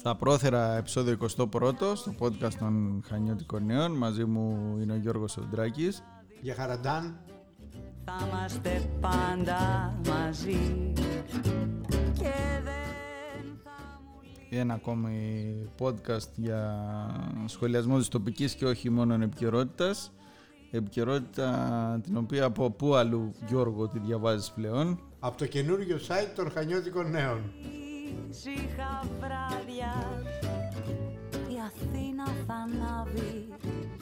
Στα πρόθερα επεισόδιο 21 στο podcast των Χανιώτικων Νέων. Μαζί μου είναι ο Γιώργος Οντράκης Για χαραντάν. Θα είμαστε πάντα μαζί. Και δεν θα μου Ένα ακόμη podcast για σχολιασμό της τοπικής και όχι μόνο επικαιρότητας. Επικαιρότητα την οποία από πού αλλού Γιώργο τη διαβάζεις πλέον. Από το καινούργιο site των Χανιώτικων Νέων. Ήσυχα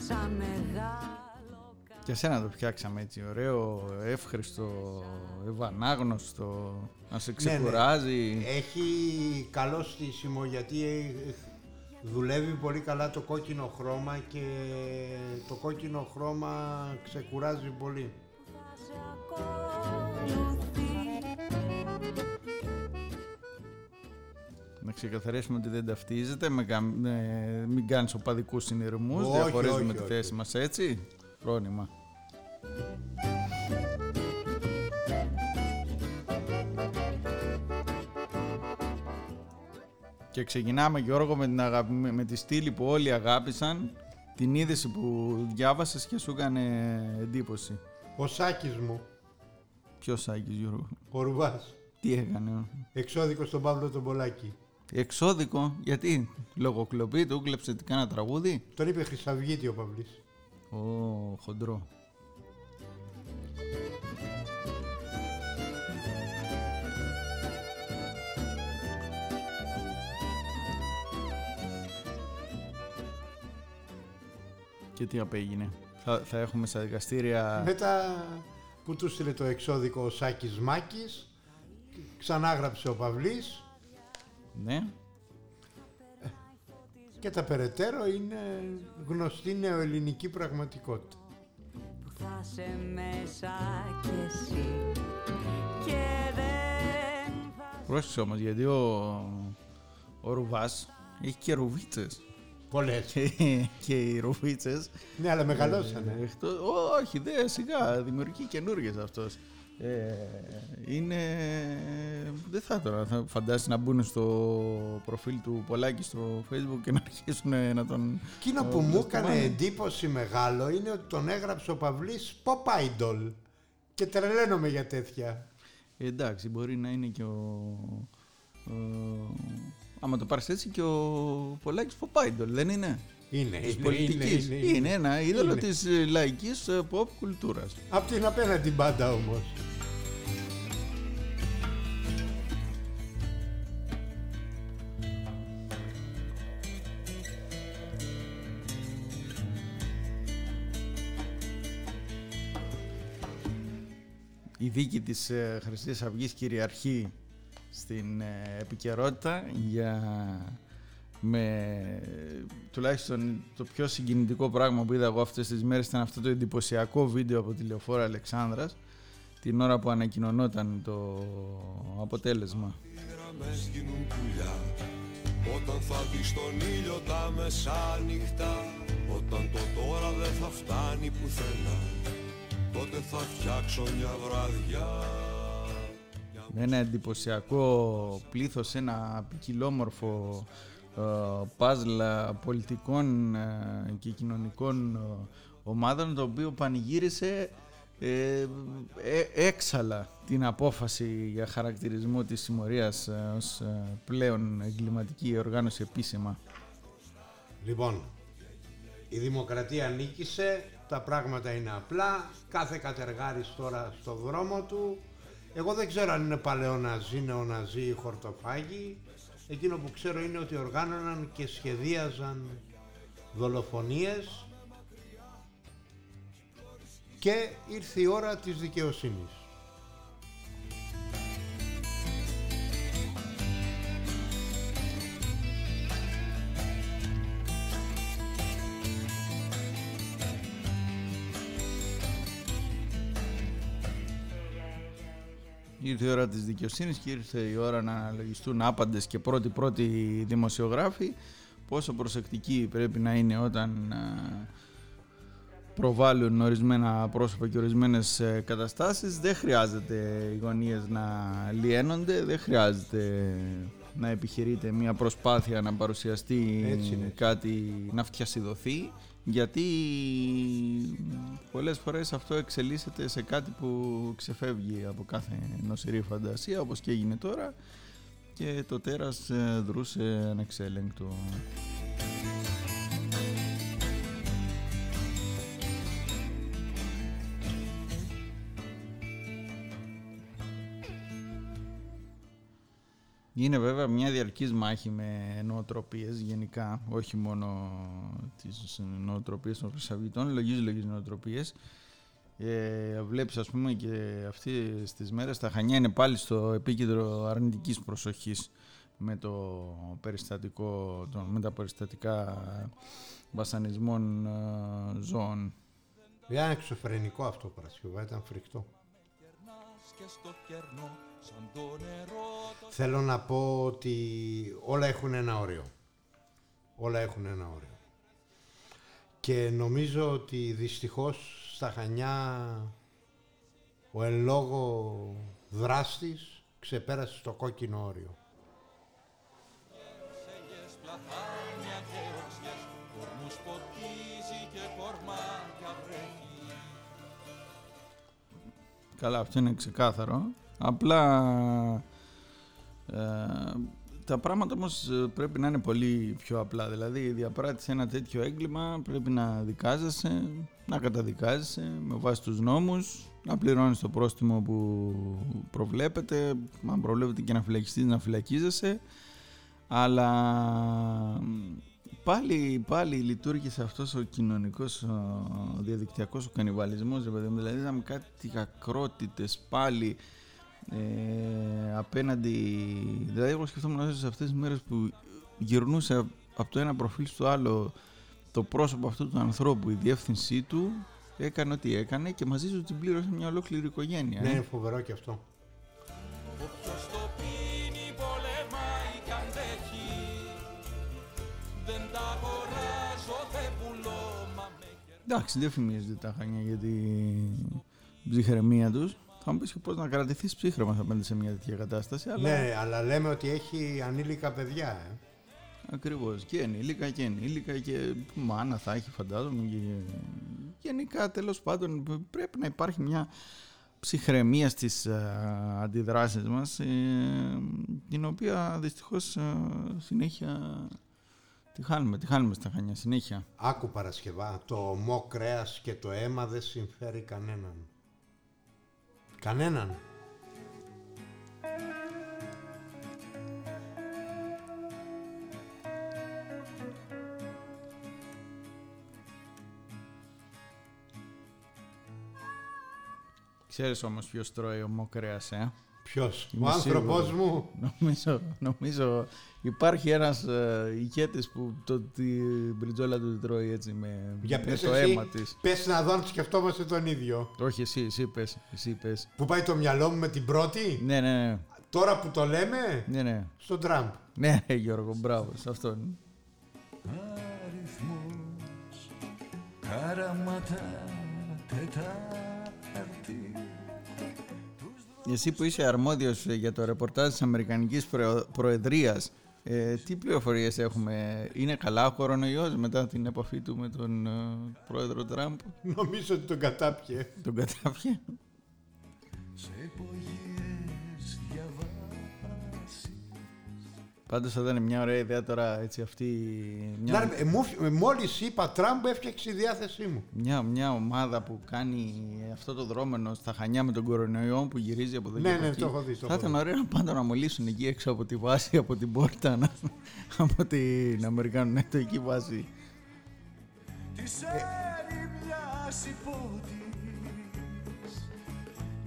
σαν μεγάλο Και σένα το φτιάξαμε έτσι ωραίο, εύχριστο, ευανάγνωστο, να σε Ναι, ναι. ξεκουράζει. Έχει καλό στήσιμο γιατί ε, δουλεύει πολύ καλά το κόκκινο χρώμα και το κόκκινο χρώμα ξεκουράζει πολύ. Να ξεκαθαρίσουμε ότι δεν ταυτίζεται, με, κα- με- μην κάνεις οπαδικούς συνειρμούς, Όχι, διαχωρίζουμε όχι, τη όχι. θέση μας έτσι. Φρόνημα. Και ξεκινάμε Γιώργο με, την αγαπη- με- με τη στήλη που όλοι αγάπησαν, την είδηση που διάβασες και σου έκανε εντύπωση. Ο Σάκης μου, Ποιος Σάκης Γιώργο, ο Ρουβάς, τι έκανε; εξώδικος στον Παύλο τον Πολάκη. Εξώδικο, γιατί, λογοκλοπή, του κλέψε τι κάνα τραγούδι. Τον είπε Χρυσαυγίτη ο Παυλής. Ω, χοντρό. Και τι απέγινε. Θα, θα έχουμε στα δικαστήρια... Μετά που του στείλε το εξώδικο ο Σάκης Μάκης, ξανάγραψε ο Παυλής Ναι. και τα περαιτέρω είναι γνωστή νεοελληνική πραγματικότητα. που θα σε μέσα κι εσύ και δεν θα Πρόσεξε όμως, γιατί ο, ο Ρουβάς έχει και ρουβίτσες. Πολλές. και, και οι ρουβίτσες ναι, αλλά μεγαλώσανε. Ε, εκτός- όχι, δε, σιγά, δημιουργεί καινούργιες αυτός. Ε, είναι... Δεν θα τώρα, θα φαντάσει να μπουν στο προφίλ του Πολάκη στο facebook και να αρχίσουν να τον... Εκείνο που μου έκανε εντύπωση μεγάλο είναι ότι τον έγραψε ο Παυλής Pop Idol. Και τρελαίνομαι για τέτοια. Ε, εντάξει, μπορεί να είναι και ο... ο άμα το πάρεις έτσι και ο Πολάκης Pop Idol, δεν είναι; Είναι, Της είναι, πολιτικής. είναι, Είναι, είναι. ένα είδωλο Είναι. της ε, λαϊκής ε, pop κουλτούρας. Απ' την απέναντι μπάντα όμως. Η δίκη της ε, Χρυσής Αυγής κυριαρχεί στην ε, επικαιρότητα για με τουλάχιστον το πιο συγκινητικό πράγμα που είδα εγώ αυτές τις μέρες ήταν αυτό το εντυπωσιακό βίντεο από τη Λεωφόρα Αλεξάνδρας την ώρα που ανακοινωνόταν το αποτέλεσμα. Οι γραμμές γίνουν πουλιά Όταν θα δεις τον ήλιο τα μεσάνυχτα Όταν το τώρα δεν θα φτάνει πουθενά Τότε θα φτιάξω μια βραδιά με ένα εντυπωσιακό πλήθος, ένα ποικιλόμορφο ε, παζλ πολιτικών ε, και κοινωνικών ε, ομάδων το οποίο πανηγύρισε ε, ε, έξαλα την απόφαση για χαρακτηρισμό της συμμορίας ε, ως ε, πλέον εγκληματική οργάνωση επίσημα. Λοιπόν, η δημοκρατία νίκησε, τα πράγματα είναι απλά, κάθε κατεργάρης τώρα στο δρόμο του. Εγώ δεν ξέρω αν είναι παλαιοναζί, νεοναζί ή χορτοφάγοι. Εκείνο που ξέρω είναι ότι οργάνωναν και σχεδίαζαν δολοφονίες και ήρθε η ώρα της δικαιοσύνης. Ήρθε η ώρα της δικαιοσύνης και ήρθε η ώρα να αναλογιστούν άπαντες και πρώτοι πρώτοι δημοσιογράφοι. Πόσο προσεκτικοί πρέπει να είναι όταν α, προβάλλουν ορισμένα πρόσωπα και ορισμένες ε, καταστάσεις. Δεν χρειάζεται οι γωνίες να λιένονται, δεν χρειάζεται να επιχειρείται μια προσπάθεια να παρουσιαστεί Έτσι είναι. κάτι, να φτιασιδωθεί γιατί πολλές φορές αυτό εξελίσσεται σε κάτι που ξεφεύγει από κάθε νοσηρή φαντασία όπως και έγινε τώρα και το τέρας ε, δρούσε ανεξέλεγκτο. Είναι βέβαια μια διαρκής μάχη με νοοτροπίες γενικά, όχι μόνο τις νοοτροπίες των χρυσαυγητών, λογίζει λογίζει νοοτροπίες. Ε, βλέπεις ας πούμε και αυτή τις μέρες τα Χανιά είναι πάλι στο επίκεντρο αρνητικής προσοχής με το περιστατικό, τον, με τα περιστατικά βασανισμών ε, ζώων. Ήταν εξωφρενικό αυτό Παρασκευά, ήταν φρικτό. Θέλω να πω ότι όλα έχουν ένα όριο. Όλα έχουν ένα όριο. Και νομίζω ότι δυστυχώς στα Χανιά ο εν λόγω δράστης ξεπέρασε το κόκκινο όριο. Καλά, αυτό είναι ξεκάθαρο. Απλά ε, τα πράγματα όμως ε, πρέπει να είναι πολύ πιο απλά. Δηλαδή, διαπράττεις ένα τέτοιο έγκλημα, πρέπει να δικάζεσαι, να καταδικάζεσαι με βάση τους νόμους, να πληρώνεις το πρόστιμο που προβλέπεται, αν προβλέπεται και να φυλακιστείς, να φυλακίζεσαι. Αλλά πάλι, πάλι λειτουργήσε αυτός ο κοινωνικός ο διαδικτυακός ο κανιβαλισμός ρε παιδί μου. δηλαδή είδαμε κάτι ακρότητες πάλι ε, απέναντι δηλαδή εγώ σκεφτόμουν σε αυτές τις μέρες που γυρνούσε από το ένα προφίλ στο άλλο το πρόσωπο αυτού του ανθρώπου η διεύθυνσή του έκανε ό,τι έκανε και μαζί του την πλήρωσε μια ολόκληρη οικογένεια Ναι, ε. είναι φοβερό και αυτό. Όποιος το πίνει πολεμάει κι αντέχει Δεν τα αγοράζω, δεν πουλώ, μα με εντάξει δεν φημίζονται τα χανιά για την ψυχραιμία τους θα μου πεις και πώς να κρατηθείς ψύχρεμα απέναντι σε μια τέτοια κατάσταση αλλά Ναι, αλλά λέμε ότι έχει ανήλικα παιδιά. Ε. Ακριβώς και ενήλικα και ενήλικα και μάνα θα έχει φαντάζομαι και γενικά τέλος πάντων πρέπει να υπάρχει μια ψυχραιμία στις α, αντιδράσεις μας ε, την οποία δυστυχώς α, συνέχεια τη χάνουμε, τη χάνουμε στα χανιά συνέχεια. Άκου Παρασκευά, το ομό κρέας και το αίμα δεν συμφέρει κανέναν. Κανέναν. Ξέρεις όμως ποιος τρώει ομό κρέας, ε; Ποιος, Είμαι ο άνθρωπος σίγουρος. μου; Νομίζω, νομίζω υπάρχει ένας ε, ηγέτης που το, την μπριτζόλα του την τρώει έτσι με, Για με πες το εσύ, αίμα της. πες να δω αν σκεφτόμαστε τον ίδιο. Όχι εσύ, εσύ πες, εσύ πες. Που πάει το μυαλό μου με την πρώτη, Ναι, ναι, ναι, τώρα που το λέμε, ναι, ναι. στον Τραμπ. Ναι, ρε, Γιώργο, μπράβο, σε αυτόν. αριθμός Καραματά Τετάρτη Εσύ που είσαι αρμόδιος ε, για το ρεπορτάζ της Αμερικανικής Προε- Προεδρίας, ε, τι πληροφορίες έχουμε, είναι καλά ο κορονοϊός μετά την επαφή του με τον ε, πρόεδρο Τραμπ, Νομίζω ότι τον κατάπιε. τον κατάφυγε. Πάντως θα ήταν μια ωραία ιδέα τώρα έτσι αυτή, μια, Να, ε, μου φ- ε, Μόλις είπα Τραμπ έφτιαξε η διάθεσή μου. μια, μια ομάδα που κάνει αυτό το δρόμενο στα Χανιά με τον κορονοϊό που γυρίζει από εδώ Ναι, και από ναι, εκεί. το έχω δει, το θα έχω ήταν δει. ωραίο πάντα να μολύσουν εκεί έξω από τη βάση, από την πόρτα, να, από την Αμερικανική βάση. Της έρημιας υπότης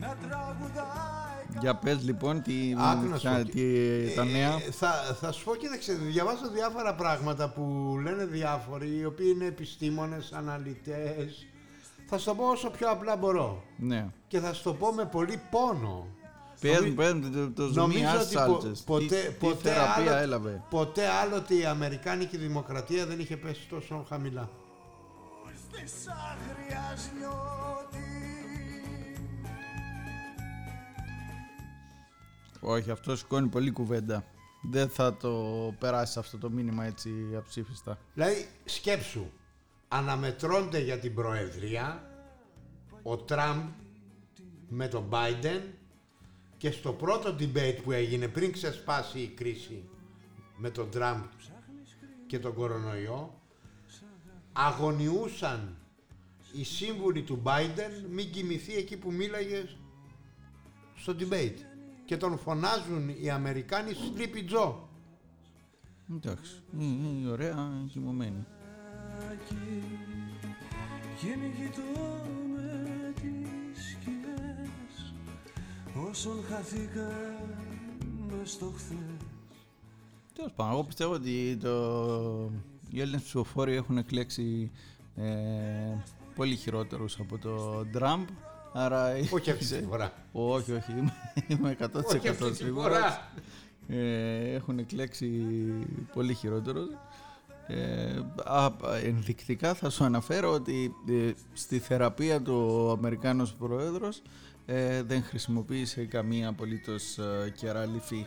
Να τραγουδάει Για πες λοιπόν τι, Άκου να σου ποια- πω. τι, τα νέα. Ε, θα, θα σου πω, κοίταξε, διαβάζω διάφορα πράγματα που λένε διάφοροι, οι οποίοι είναι επιστήμονες, αναλυτές. Θα σου το πω όσο πιο απλά μπορώ. ναι. Και θα σου το πω με πολύ πόνο. Πες Νομι- μου, πες μου το, το ζουμί Νομίζω ας ότι πο- σάλτσες. ποτέ, τι, τι ποτέ, θεραπεία άλλο, έλαβε. ποτέ άλλοτε η Αμερικάνικη Δημοκρατία δεν είχε πέσει τόσο χαμηλά. Της άγριας Όχι, αυτό σηκώνει πολύ κουβέντα. δεν θα το περάσεις αυτό το μήνυμα έτσι αψήφιστα. Δηλαδή, σκέψου, αναμετρώνται για την Προεδρία ο Τραμπ με τον Biden και στο πρώτο debate που έγινε πριν ξεσπάσει η κρίση με τον Τραμπ και τον κορονοϊό αγωνιούσαν οι σύμβουλοι του Biden μην κοιμηθεί εκεί που μίλαγες στο debate και τον φωνάζουν οι Αμερικάνοι Sleepy Joe Εντάξει, είναι είναι ωραία κοιμωμένη. Κυνηγητό με τις σκιές Όσων χαθήκαμε στο χθες Τέλος πάντων, εγώ πιστεύω ότι το... οι Έλληνες ψηφοφόροι έχουν εκλέξει ε, πολύ χειρότερους από το Τραμπ. Άρα. όχι αυτή τη φορά όχι, όχι, είμαι, είμαι 100% όχι αυτή τη σίγουρος. φορά Ε, έχουν εκλέξει πολύ χειρότερους. Ε, α, ενδεικτικά θα σου αναφέρω ότι ε, στη θεραπεία του ο Αμερικάνος Πρόεδρος ε, δεν χρησιμοποίησε καμία απολύτως ε, κεραλιφή.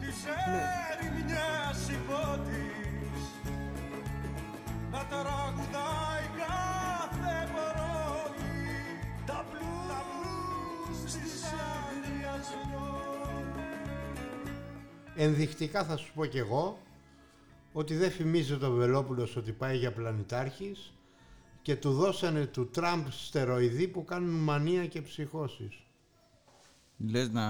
Της ερημιάς υπότης Να τραγουδάει Ενδεικτικά θα σου πω κι εγώ ότι δεν φημίζει το Βελόπουλος ότι πάει για πλανητάρχης και του δώσανε του Τραμπ στεροειδή που κάνουν μανία και ψυχώσεις. Λες να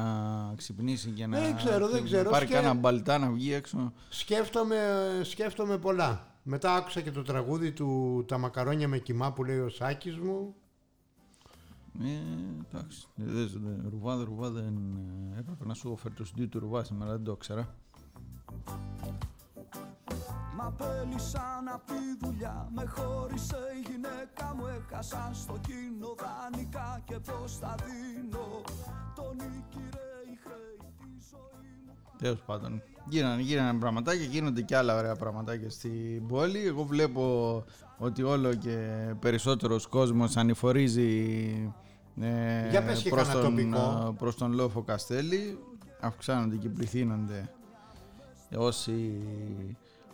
ξυπνήσει και να, Δεν ξέρω, δεν να ξέρω. πάρει Σκε- κάνα μπαλτά να βγει έξω. Σκέφτομαι, σκέφτομαι πολλά. Μετά άκουσα και το τραγούδι του «Τα μακαρόνια με κοιμά» που λέει ο Σάκης μου. Ε, εντάξει. Δεν, δεν, ρουβά, δεν ρουβά, δεν ε, έπρεπε να σου φέρει το συντή του ρουβά σήμερα, δεν το ήξερα. Μα πέλησαν απ' τη δουλειά Με χώρισε η γυναίκα μου Έχασα στο κοινό δανεικά Και πως θα δίνω Τον νίκηρε η χρέη τη ζωή μου Τέλος πάντων. Γίνανε, γίνανε πραγματάκια, γίνονται και άλλα ωραία πραγματάκια στην πόλη. Εγώ βλέπω ότι όλο και περισσότερος κόσμος ανηφορίζει ε, Για πες και προς, κανένα τον, τοπικό. ε, προς τον Λόφο Καστέλη. Αυξάνονται και πληθύνονται όσοι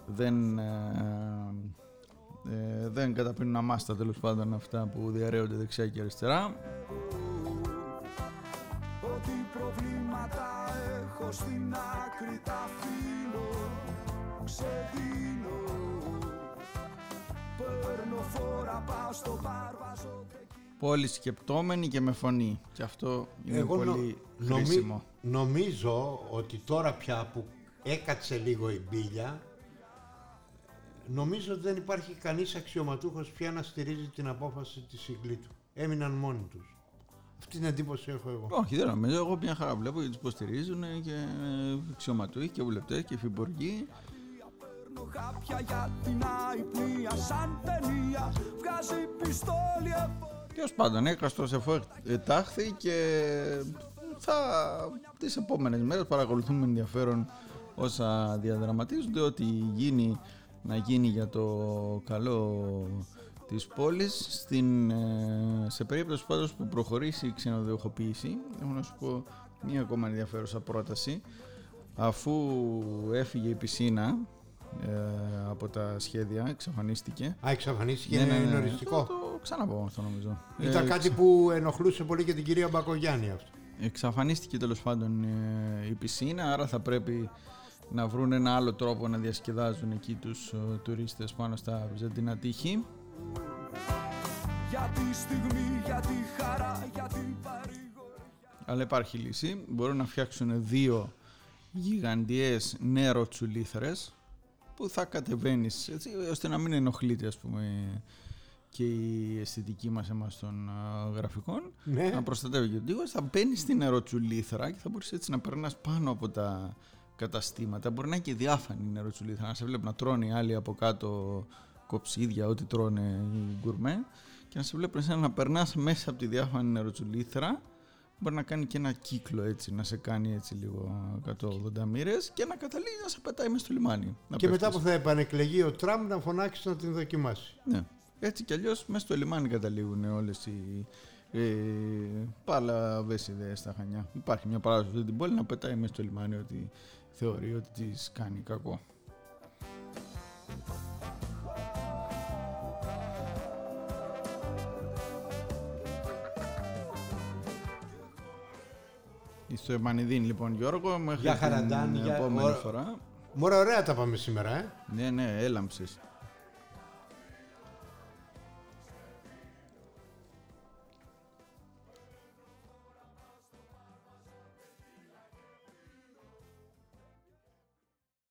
δεν, ε, ε, δεν καταπίνουν αμάστα τέλος πάντων αυτά που διαρρέονται δεξιά και αριστερά. Ό,τι προβλήματα έχω στην άκρη τα φύλλω Ξεδίνω Παίρνω φόρα πάω στο μπαρ βάζω τεκί Πολύ σκεπτόμενοι και με φωνή. Και αυτό είναι Εγώ νο- πολύ νομι- χρήσιμο. νομίζω ότι τώρα πια που έκατσε λίγο η μπίλια νομίζω ότι δεν υπάρχει κανείς αξιωματούχος πια να στηρίζει την απόφαση της Συγκλήτου. Έμειναν μόνοι τους. Αυτή την εντύπωση έχω εγώ. Όχι, δεν νομίζω. Εγώ μια χαρά βλέπω γιατί τους υποστηρίζουν και αξιωματούχοι και βουλευτές και υφυπουργοί. Παίρνω χάπια για την αϊπνία σαν ταινία Βγάζει πιστόλι εφ- Τέλο πάντων, έκαστος εφό ετάχθη και θα τις επόμενες μέρες παρακολουθούμε με ενδιαφέρον όσα διαδραματίζονται ότι γίνει να γίνει για το καλό της πόλης στην, ε, σε περίπτωση πάντως που προχωρήσει η ξενοδοχοποίηση έχω να σου πω μια ακόμα ενδιαφέρουσα πρόταση αφού έφυγε η πισίνα ε, από τα σχέδια εξαφανίστηκε Α, εξαφανίστηκε, ναι, ναι, είναι ναι. οριστικό. Θα το ξαναπώ αυτό νομίζω. Ήταν Ε, κάτι που ενοχλούσε πολύ και την κυρία Μπακογιάννη αυτό. Εξαφανίστηκε τέλος πάντων ε, η πισίνα, άρα θα πρέπει να βρουν ένα άλλο τρόπο να διασκεδάζουν εκεί τους ε, τουρίστες πάνω στα βυζαντινά τείχη. Για τη στιγμή, για τη χαρά, για την παρηγοριά Αλλά υπάρχει λύση. Μπορούν να φτιάξουν δύο γιγαντιές νεροτσουλήθρες που θα κατεβαίνεις έτσι ώστε να μην ενοχλείται ας πούμε και η αισθητική μας εμάς των ε, γραφικών Ναι. να προστατεύει και τον τείχος, θα μπαίνεις στην νεροτσουλήθρα και θα μπορείς έτσι να περνάς πάνω από τα καταστήματα. Μπορεί να είναι και διάφανη η νεροτσουλήθρα, να σε βλέπει να τρώνε οι άλλοι από κάτω κοψίδια, ό,τι τρώνε οι γκουρμέ, και να σε βλέπει εσένα να περνάς μέσα από τη διάφανη νεροτσουλήθρα. Μπορεί να κάνει και ένα κύκλο έτσι, να σε κάνει έτσι λίγο 180 μοίρες και να καταλήγει να σε πετάει μέσα στο λιμάνι. Να Και μετά πέφτεις. που θα επανεκλεγεί ο Τραμπ να φωνάξεις να την δοκιμάσει. Ναι. Έτσι κι αλλιώς μέσα στο λιμάνι καταλήγουν όλες οι Ε, Παλαβές ιδέες στα Χανιά. Υπάρχει μια παράδοση σε αυτή την πόλη να πετάει μέσα στο λιμάνι ότι θεωρεί ότι της κάνει κακό. Στο Εμμανιδίν λοιπόν Γιώργο, μέχρι Γεια την χαραντάν, γεια- επόμενη ωρα- φορά. Μωρέ, ωραία τα πάμε σήμερα, ε. Ναι, ναι, έλαμψες.